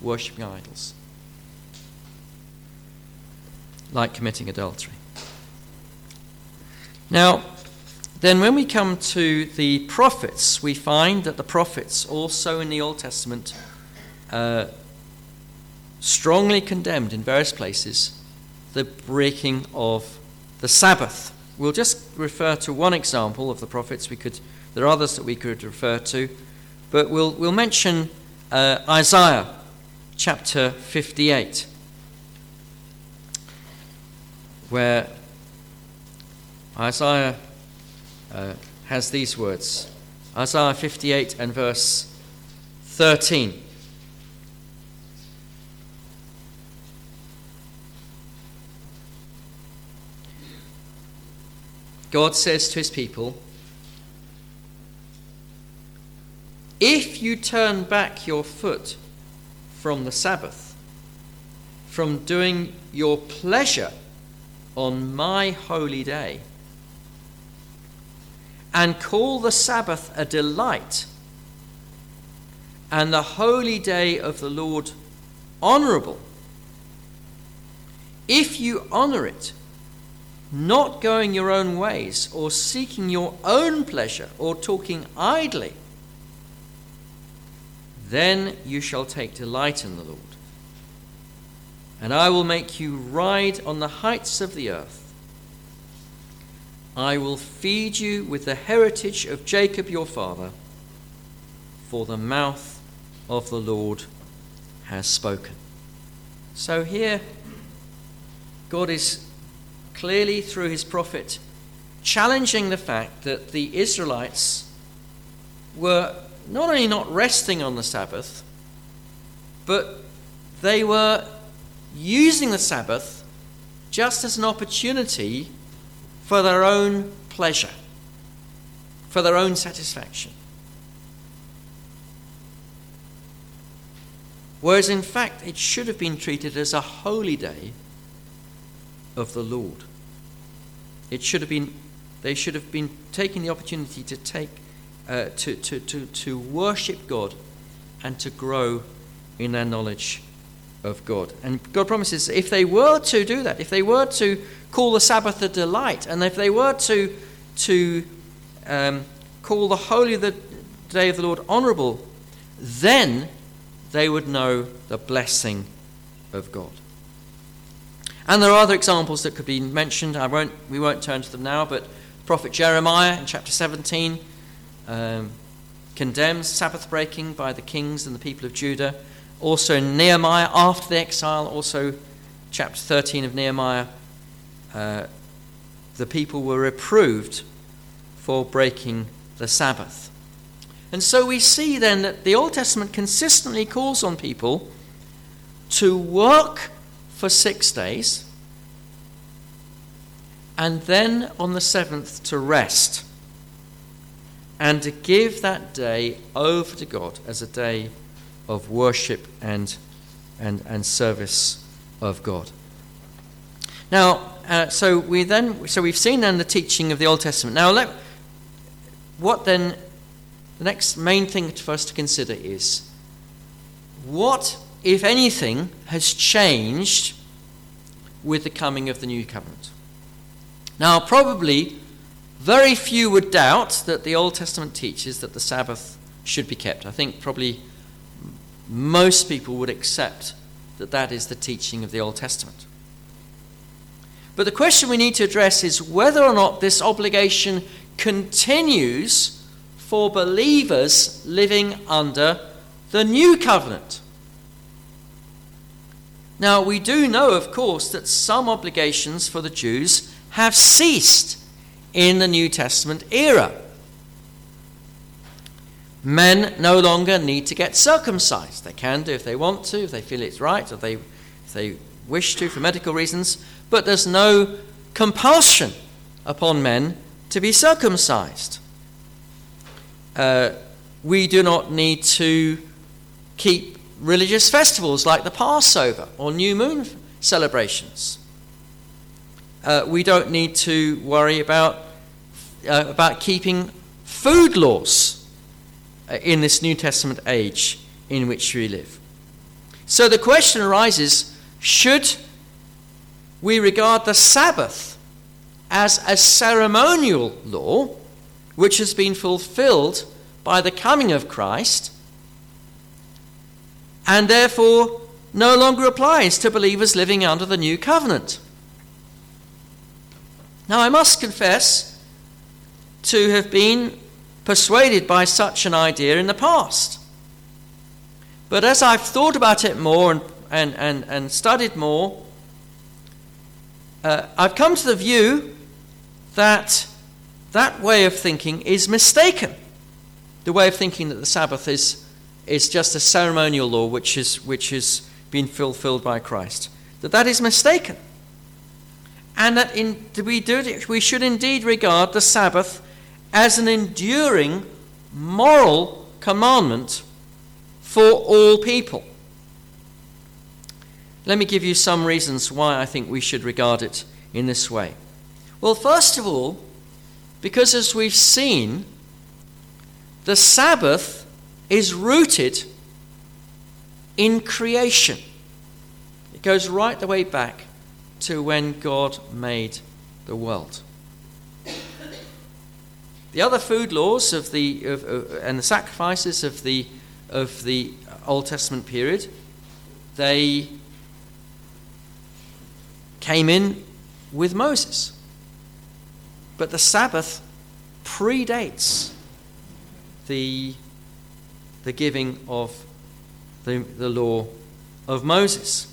worshipping idols, like committing adultery. Now, then, when we come to the prophets, we find that the prophets, also in the Old Testament, uh, strongly condemned in various places the breaking of the Sabbath. We'll just refer to one example of the prophets. We could, there are others that we could refer to, but we'll, we'll mention uh, Isaiah chapter 58, where Isaiah uh, has these words Isaiah 58 and verse 13. God says to his people, If you turn back your foot from the Sabbath, from doing your pleasure on my holy day, and call the Sabbath a delight, and the holy day of the Lord honorable, if you honor it, not going your own ways, or seeking your own pleasure, or talking idly, then you shall take delight in the Lord. And I will make you ride on the heights of the earth. I will feed you with the heritage of Jacob your father, for the mouth of the Lord has spoken. So here, God is clearly through his prophet challenging the fact that the Israelites were not only not resting on the Sabbath, but they were using the Sabbath just as an opportunity for their own pleasure, for their own satisfaction. Whereas in fact, it should have been treated as a holy day of the Lord. It should have been, they should have been taking the opportunity to take, uh, to, to, to, to worship God and to grow in their knowledge of God. And God promises if they were to do that, if they were to call the Sabbath a delight, and if they were to, to um, call the holy the day of the Lord honorable, then they would know the blessing of God. And there are other examples that could be mentioned. I won't, we won't turn to them now, but prophet Jeremiah in chapter 17 um, condemns Sabbath breaking by the kings and the people of Judah. Also, Nehemiah after the exile, also chapter 13 of Nehemiah, uh, the people were reproved for breaking the Sabbath. And so we see then that the Old Testament consistently calls on people to work for six days, and then on the seventh to rest, and to give that day over to God as a day of worship and, and, and service of God. Now, uh, so we then, so we've seen then the teaching of the Old Testament. Now, let, what then? The next main thing for us to consider is what if anything, has changed with the coming of the new covenant. Now, probably very few would doubt that the Old Testament teaches that the Sabbath should be kept. I think probably most people would accept that that is the teaching of the Old Testament. But the question we need to address is whether or not this obligation continues for believers living under the new covenant. Now, we do know, of course, that some obligations for the Jews have ceased in the New Testament era. Men no longer need to get circumcised. They can do if they want to, if they feel it's right, or they, if they wish to for medical reasons, but there's no compulsion upon men to be circumcised. Uh, we do not need to keep religious festivals like the Passover or New Moon celebrations. Uh, we don't need to worry about, uh, about keeping food laws uh, in this New Testament age in which we live. So the question arises should we regard the Sabbath as a ceremonial law which has been fulfilled by the coming of Christ and therefore no longer applies to believers living under the new covenant? Now, I must confess to have been persuaded by such an idea in the past. But as I've thought about it more and, and, and, and studied more, uh, I've come to the view that that way of thinking is mistaken. The way of thinking that the Sabbath is, is just a ceremonial law which, is, which has been fulfilled by Christ. That that is mistaken and that in, we, do, we should indeed regard the Sabbath as an enduring moral commandment for all people. Let me give you some reasons why I think we should regard it in this way. Well, first of all, because as we've seen, the Sabbath is rooted in creation. It goes right the way back to when God made the world. The other food laws of the, of, uh, and the sacrifices of the, of the Old Testament period, they came in with Moses. But the Sabbath predates the, the giving of the, the law of Moses.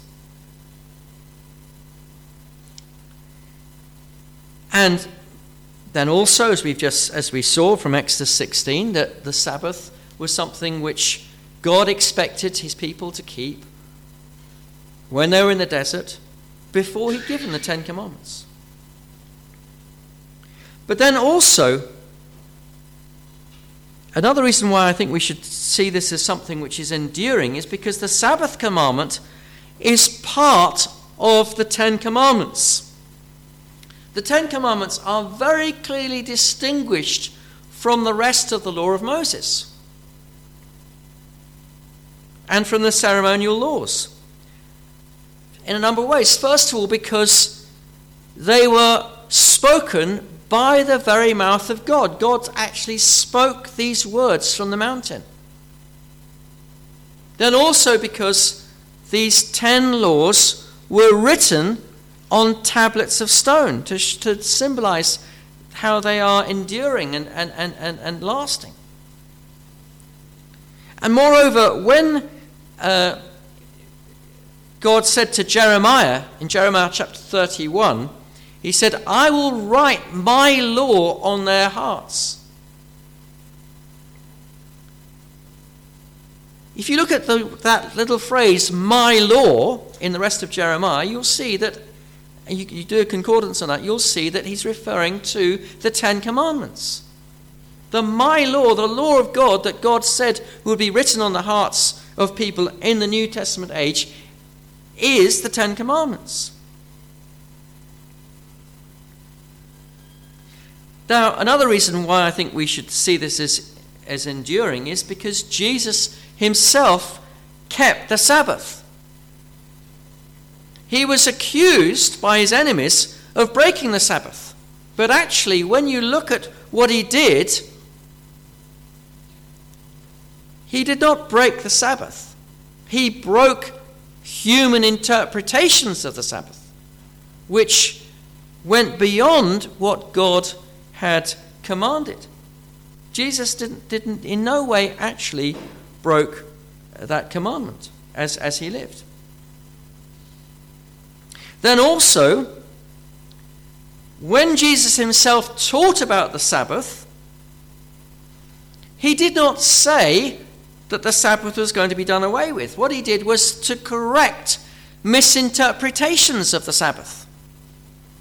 And then also, as we've just as we saw from Exodus 16, that the Sabbath was something which God expected his people to keep when they were in the desert before he'd given the Ten Commandments. But then also, another reason why I think we should see this as something which is enduring is because the Sabbath commandment is part of the Ten Commandments. The Ten Commandments are very clearly distinguished from the rest of the law of Moses and from the ceremonial laws in a number of ways. First of all, because they were spoken by the very mouth of God. God actually spoke these words from the mountain. Then also because these ten laws were written on tablets of stone to, to symbolize how they are enduring and, and, and, and, and lasting. And moreover, when uh, God said to Jeremiah in Jeremiah chapter 31, He said, I will write my law on their hearts. If you look at the, that little phrase, my law, in the rest of Jeremiah, you'll see that and you, you do a concordance on that, you'll see that he's referring to the Ten Commandments. The my law, the law of God that God said would be written on the hearts of people in the New Testament age, is the Ten Commandments. Now, another reason why I think we should see this as, as enduring is because Jesus himself kept the Sabbath. He was accused by his enemies of breaking the Sabbath. But actually, when you look at what he did, he did not break the Sabbath. He broke human interpretations of the Sabbath, which went beyond what God had commanded. Jesus didn't, didn't in no way actually broke that commandment as, as he lived. Then also, when Jesus himself taught about the Sabbath, he did not say that the Sabbath was going to be done away with. What he did was to correct misinterpretations of the Sabbath.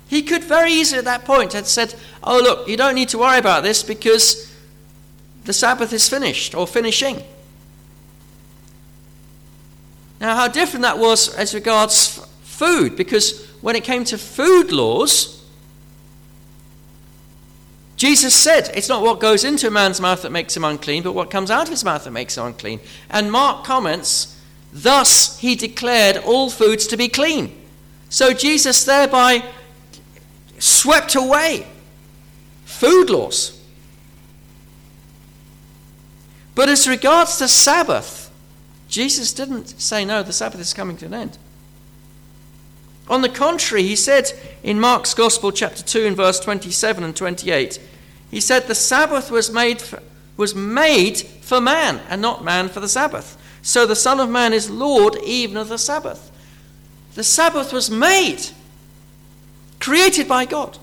He could very easily at that point have said, Oh, look, you don't need to worry about this because the Sabbath is finished or finishing. Now, how different that was as regards food, because when it came to food laws, Jesus said, It's not what goes into a man's mouth that makes him unclean, but what comes out of his mouth that makes him unclean. And Mark comments Thus he declared all foods to be clean. So Jesus thereby swept away food laws. But as regards the Sabbath, Jesus didn't say, no, the Sabbath is coming to an end. On the contrary, he said in Mark's Gospel, chapter 2, and verse 27 and 28, he said, The Sabbath was made for, was made for man, and not man for the Sabbath. So the Son of Man is Lord even of the Sabbath. The Sabbath was made, created by God.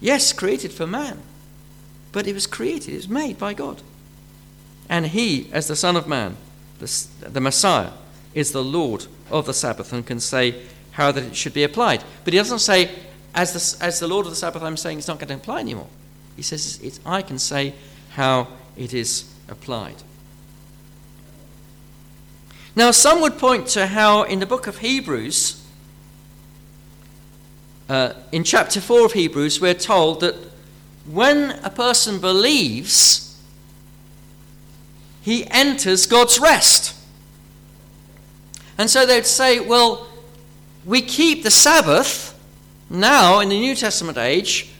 Yes, created for man, but it was created, it was made by God. And he, as the Son of Man, the, the Messiah, is the Lord of the Sabbath and can say how that it should be applied. But he doesn't say, as the, as the Lord of the Sabbath, I'm saying it's not going to apply anymore. He says, it's, I can say how it is applied. Now, some would point to how in the book of Hebrews, uh, in chapter 4 of Hebrews, we're told that when a person believes, he enters God's rest. And so they'd say, well, we keep the Sabbath now in the New Testament age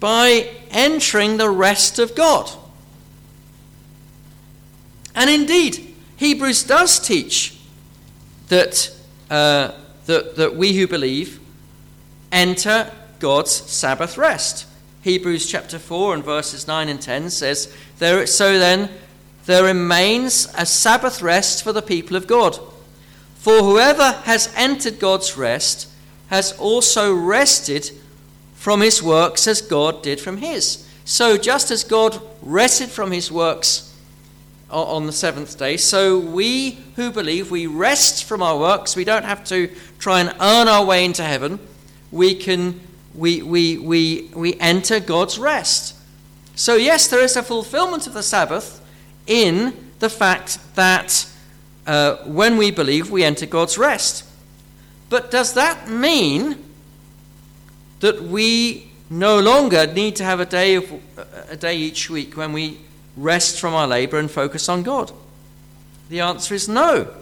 by entering the rest of God. And indeed, Hebrews does teach that, uh, that, that we who believe enter God's Sabbath rest. Hebrews chapter 4 and verses 9 and 10 says, there, So then, there remains a Sabbath rest for the people of God. For whoever has entered God's rest has also rested from his works as God did from his. So, just as God rested from his works on the seventh day, so we who believe, we rest from our works. We don't have to try and earn our way into heaven. We can, we, we, we, we enter God's rest. So, yes, there is a fulfillment of the Sabbath in the fact that uh, when we believe, we enter God's rest. But does that mean that we no longer need to have a day, of, a day each week when we rest from our labor and focus on God? The answer is no.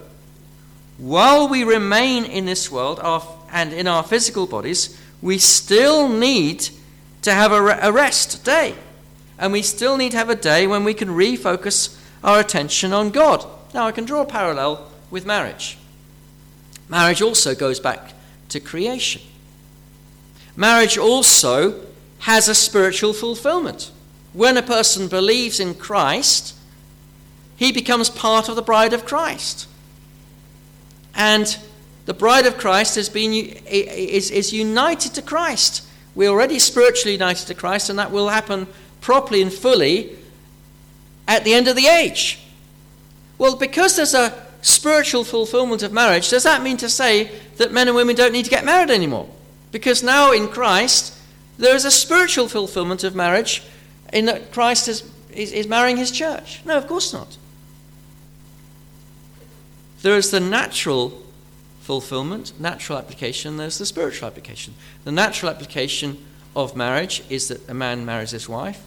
While we remain in this world our, and in our physical bodies, we still need to have a, a rest day. And we still need to have a day when we can refocus our attention on God. Now, I can draw a parallel with marriage. Marriage also goes back to creation. Marriage also has a spiritual fulfillment. When a person believes in Christ, he becomes part of the bride of Christ. And the bride of Christ has been, is, is united to Christ. We're already spiritually united to Christ, and that will happen properly and fully at the end of the age. Well, because there's a spiritual fulfillment of marriage, does that mean to say that men and women don't need to get married anymore? Because now in Christ, there is a spiritual fulfillment of marriage in that Christ is, is, is marrying his church. No, of course not. There is the natural fulfillment, natural application, there's the spiritual application. The natural application of marriage is that a man marries his wife.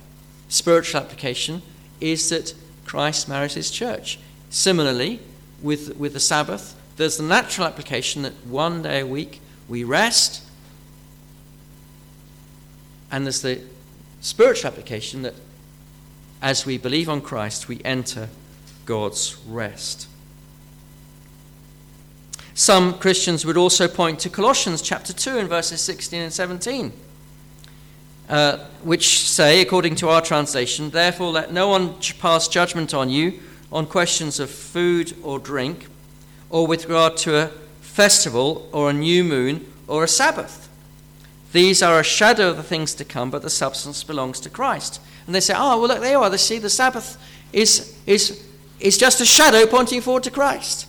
Spiritual application is that Christ marries his church. Similarly, with, with the Sabbath, there's the natural application that one day a week we rest, and there's the spiritual application that as we believe on Christ, we enter God's rest. Some Christians would also point to Colossians chapter 2 and verses 16 and 17, uh, which say, according to our translation, Therefore let no one pass judgment on you on questions of food or drink, or with regard to a festival or a new moon or a Sabbath. These are a shadow of the things to come, but the substance belongs to Christ. And they say, oh, well, look, there you are. They see the Sabbath is, is, is just a shadow pointing forward to Christ.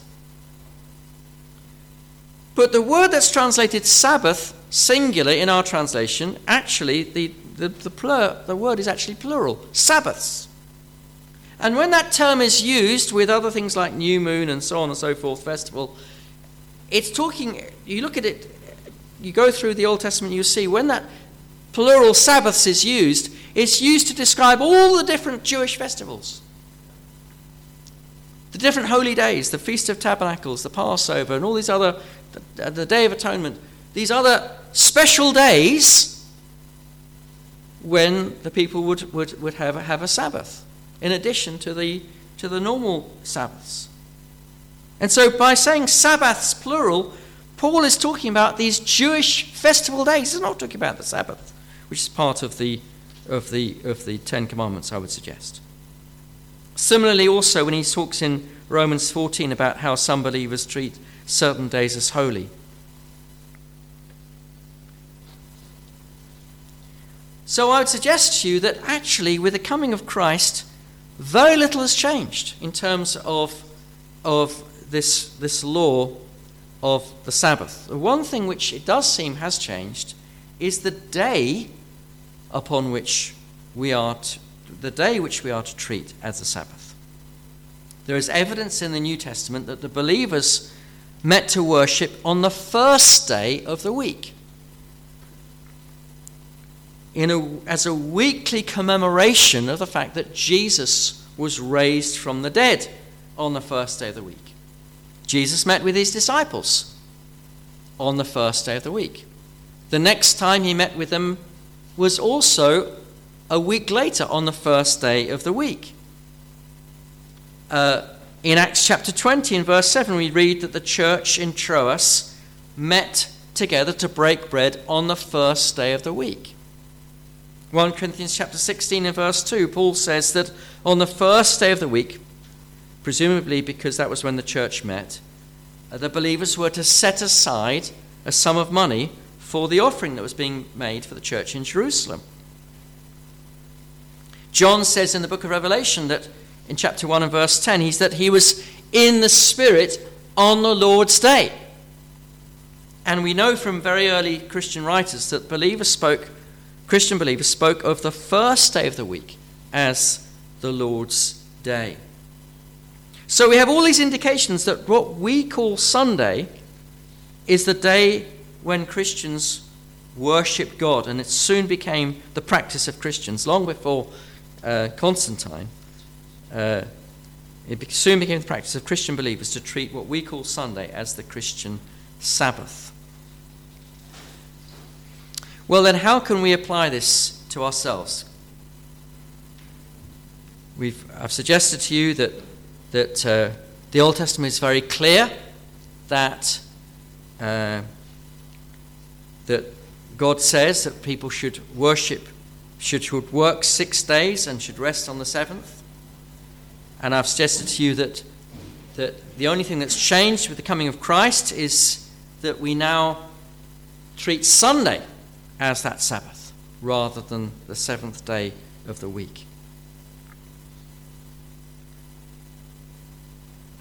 But the word that's translated Sabbath, singular in our translation, actually, the, the, the, plur, the word is actually plural Sabbaths. And when that term is used with other things like new moon and so on and so forth, festival, it's talking, you look at it, you go through the Old Testament, you see when that plural Sabbaths is used, it's used to describe all the different Jewish festivals. The different holy days, the Feast of Tabernacles, the Passover, and all these other, the, the Day of Atonement, these other special days when the people would, would, would have, have a Sabbath in addition to the, to the normal Sabbaths. And so by saying Sabbaths plural, Paul is talking about these Jewish festival days. He's not talking about the Sabbath, which is part of the, of the, of the Ten Commandments, I would suggest. Similarly, also, when he talks in Romans 14 about how some believers treat certain days as holy. So I would suggest to you that actually, with the coming of Christ, very little has changed in terms of, of this, this law of the Sabbath. The one thing which it does seem has changed is the day upon which we are to, the day which we are to treat as the Sabbath. There is evidence in the New Testament that the believers met to worship on the first day of the week. In a, as a weekly commemoration of the fact that Jesus was raised from the dead on the first day of the week. Jesus met with his disciples on the first day of the week. The next time he met with them was also a week later on the first day of the week. Uh, in Acts chapter 20, in verse 7, we read that the church in Troas met together to break bread on the first day of the week. 1 Corinthians chapter 16 and verse 2, Paul says that on the first day of the week, presumably because that was when the church met, uh, the believers were to set aside a sum of money for the offering that was being made for the church in Jerusalem. John says in the book of Revelation that in chapter 1 and verse 10, he's that he was in the Spirit on the Lord's day. And we know from very early Christian writers that believers spoke, Christian believers spoke of the first day of the week as the Lord's day. So we have all these indications that what we call Sunday is the day when Christians worship God, and it soon became the practice of Christians, long before uh, Constantine. Uh, it soon became the practice of Christian believers to treat what we call Sunday as the Christian Sabbath. Well, then, how can we apply this to ourselves? We've, I've suggested to you that that uh, the Old Testament is very clear that, uh, that God says that people should worship, should, should work six days and should rest on the seventh. And I've suggested to you that, that the only thing that's changed with the coming of Christ is that we now treat Sunday as that Sabbath rather than the seventh day of the week.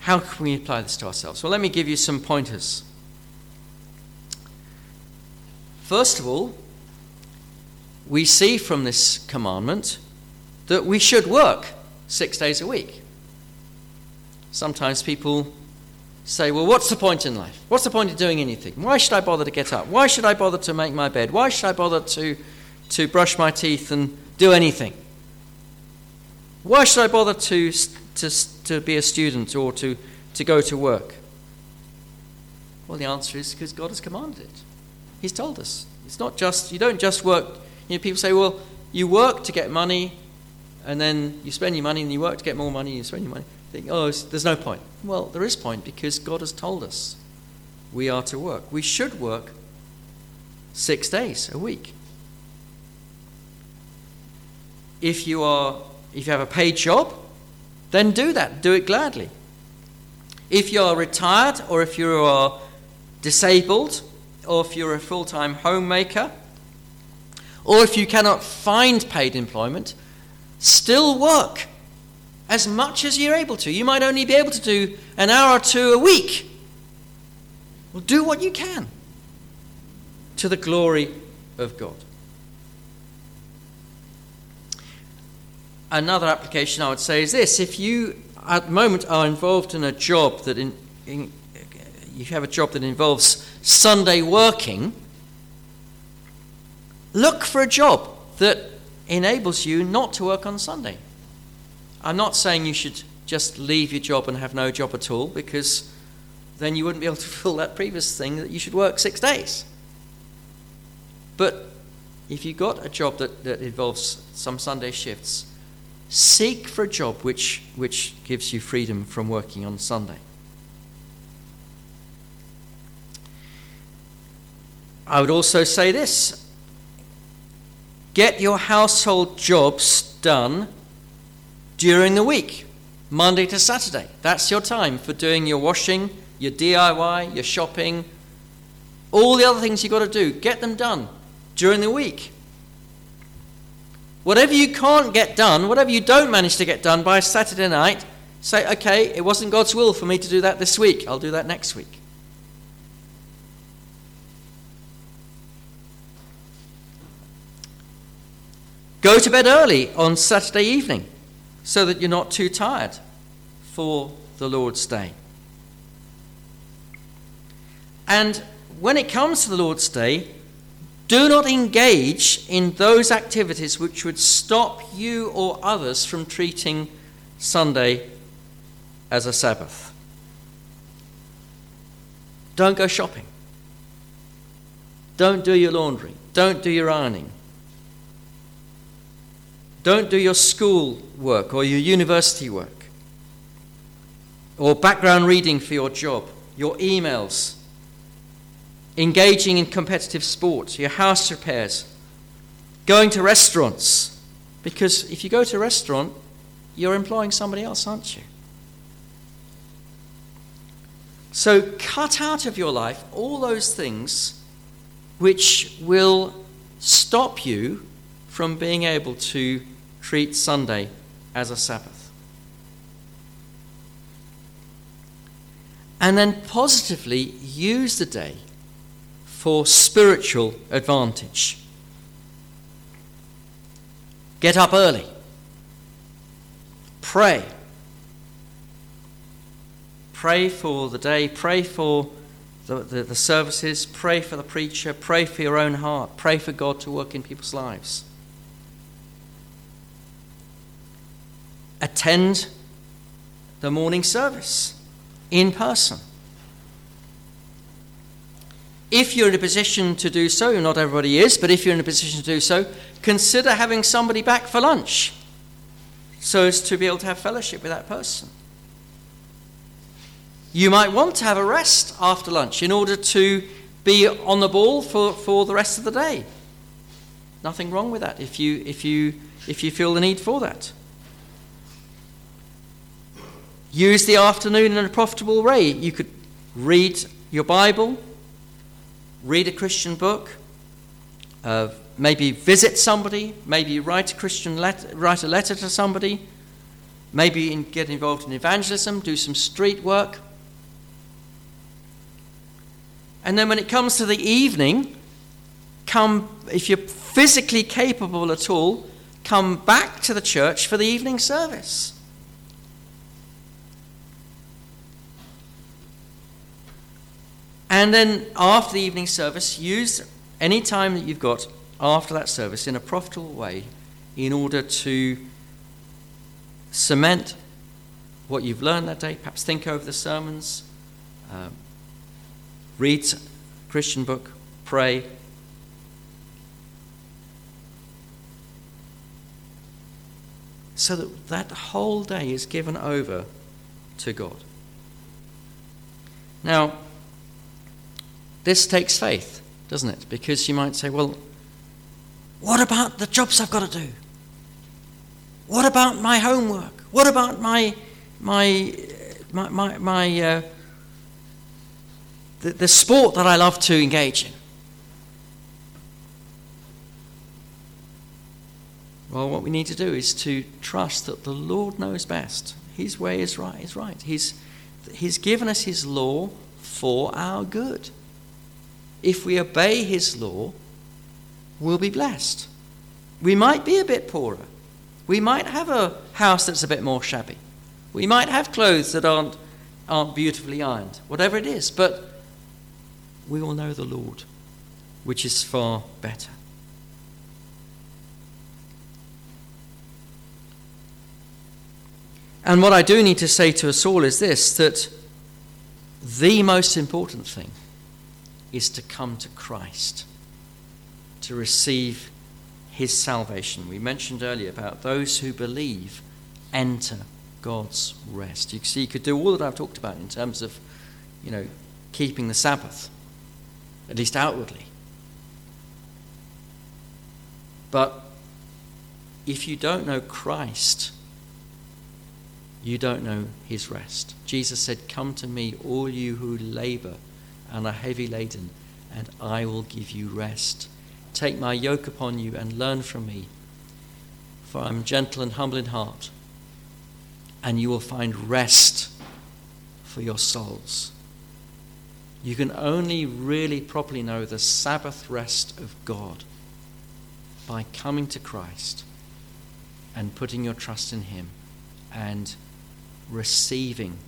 How can we apply this to ourselves? Well, let me give you some pointers. First of all, we see from this commandment that we should work six days a week. Sometimes people say, Well, what's the point in life? What's the point of doing anything? Why should I bother to get up? Why should I bother to make my bed? Why should I bother to, to brush my teeth and do anything? Why should I bother to to, to be a student or to, to go to work? Well, the answer is because God has commanded it. He's told us. It's not just, you don't just work. You know, people say, well, you work to get money, and then you spend your money, and you work to get more money, and you spend your money. Think, oh, there's no point. Well, there is point because God has told us we are to work. We should work six days a week. If you are, if you have a paid job, then do that. Do it gladly. If you are retired, or if you are disabled, or if you're a full time homemaker, or if you cannot find paid employment, still work as much as you're able to. You might only be able to do an hour or two a week. Well, do what you can to the glory of God. another application I would say is this if you at the moment are involved in a job that in, in, you have a job that involves Sunday working, look for a job that enables you not to work on Sunday. I'm not saying you should just leave your job and have no job at all because then you wouldn't be able to fulfill that previous thing that you should work six days. But if you've got a job that, that involves some Sunday shifts, seek for a job which, which gives you freedom from working on Sunday. I would also say this get your household jobs done during the week, Monday to Saturday. That's your time for doing your washing, your DIY, your shopping, all the other things you've got to do. Get them done during the week. Whatever you can't get done, whatever you don't manage to get done by Saturday night, say, okay, it wasn't God's will for me to do that this week. I'll do that next week. Go to bed early on Saturday evening so that you're not too tired for the Lord's Day. And when it comes to the Lord's Day, do not engage in those activities which would stop you or others from treating Sunday as a Sabbath. Don't go shopping. Don't do your laundry. Don't do your ironing. Don't do your school work or your university work or background reading for your job, your emails engaging in competitive sports, your house repairs, going to restaurants. Because if you go to a restaurant, you're employing somebody else, aren't you? So cut out of your life all those things which will stop you from being able to treat Sunday as a Sabbath. And then positively use the day for spiritual advantage. Get up early. Pray. Pray for the day. Pray for the, the, the, services. Pray for the preacher. Pray for your own heart. Pray for God to work in people's lives. Attend the morning service in person if you're in a position to do so, not everybody is, but if you're in a position to do so, consider having somebody back for lunch so as to be able to have fellowship with that person. You might want to have a rest after lunch in order to be on the ball for, for the rest of the day. Nothing wrong with that if you, if, you, if you feel the need for that. Use the afternoon in a profitable way. You could read your Bible, read a Christian book, uh, maybe visit somebody, maybe write a Christian let- write a letter to somebody, maybe in, get involved in evangelism, do some street work. And then when it comes to the evening, come if you're physically capable at all, come back to the church for the evening service. And then after the evening service, use any time that you've got after that service in a profitable way in order to cement what you've learned that day. Perhaps think over the sermons, uh, read a Christian book, pray. So that that whole day is given over to God. Now, this takes faith, doesn't it? Because you might say, well, what about the jobs I've got to do? What about my homework? What about my my my my, my uh, the, the sport that I love to engage in? Well, what we need to do is to trust that the Lord knows best. His way is right. Is right. He's He's given us His law for our good if we obey his law, we'll be blessed. We might be a bit poorer. We might have a house that's a bit more shabby. We might have clothes that aren't, aren't beautifully ironed, whatever it is, but we will know the Lord, which is far better. And what I do need to say to us all is this that the most important thing is to come to Christ, to receive his salvation. We mentioned earlier about those who believe enter God's rest. You see, you could do all that I've talked about in terms of, you know, keeping the Sabbath, at least outwardly. But if you don't know Christ, you don't know his rest. Jesus said, Come to me, all you who labor and are heavy laden, and I will give you rest. Take my yoke upon you and learn from me, for I am gentle and humble in heart, and you will find rest for your souls. You can only really properly know the Sabbath rest of God by coming to Christ and putting your trust in Him and receiving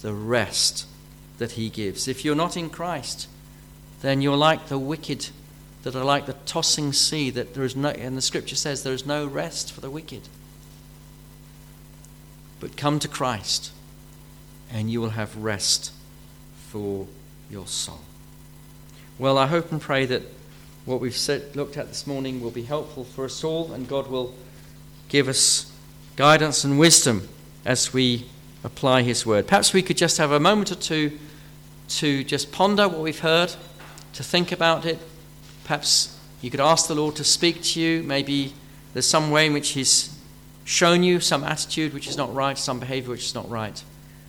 the rest that He gives. If you're not in Christ, then you're like the wicked that are like the tossing sea that there is no and the scripture says there is no rest for the wicked. But come to Christ and you will have rest for your soul. Well i hope and pray that what we've said, looked at this morning will be helpful for us all and god will give us guidance and wisdom as we apply his word. Perhaps we could just have a moment or two to just ponder what we've heard to think about it Perhaps you could ask the Lord to speak to you. Maybe there's some way in which He's shown you some attitude which is not right, some behavior which is not right.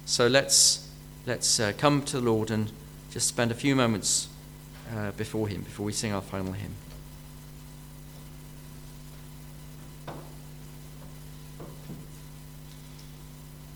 So let's, let's uh, come to the Lord and just spend a few moments uh, before Him before we sing our final hymn.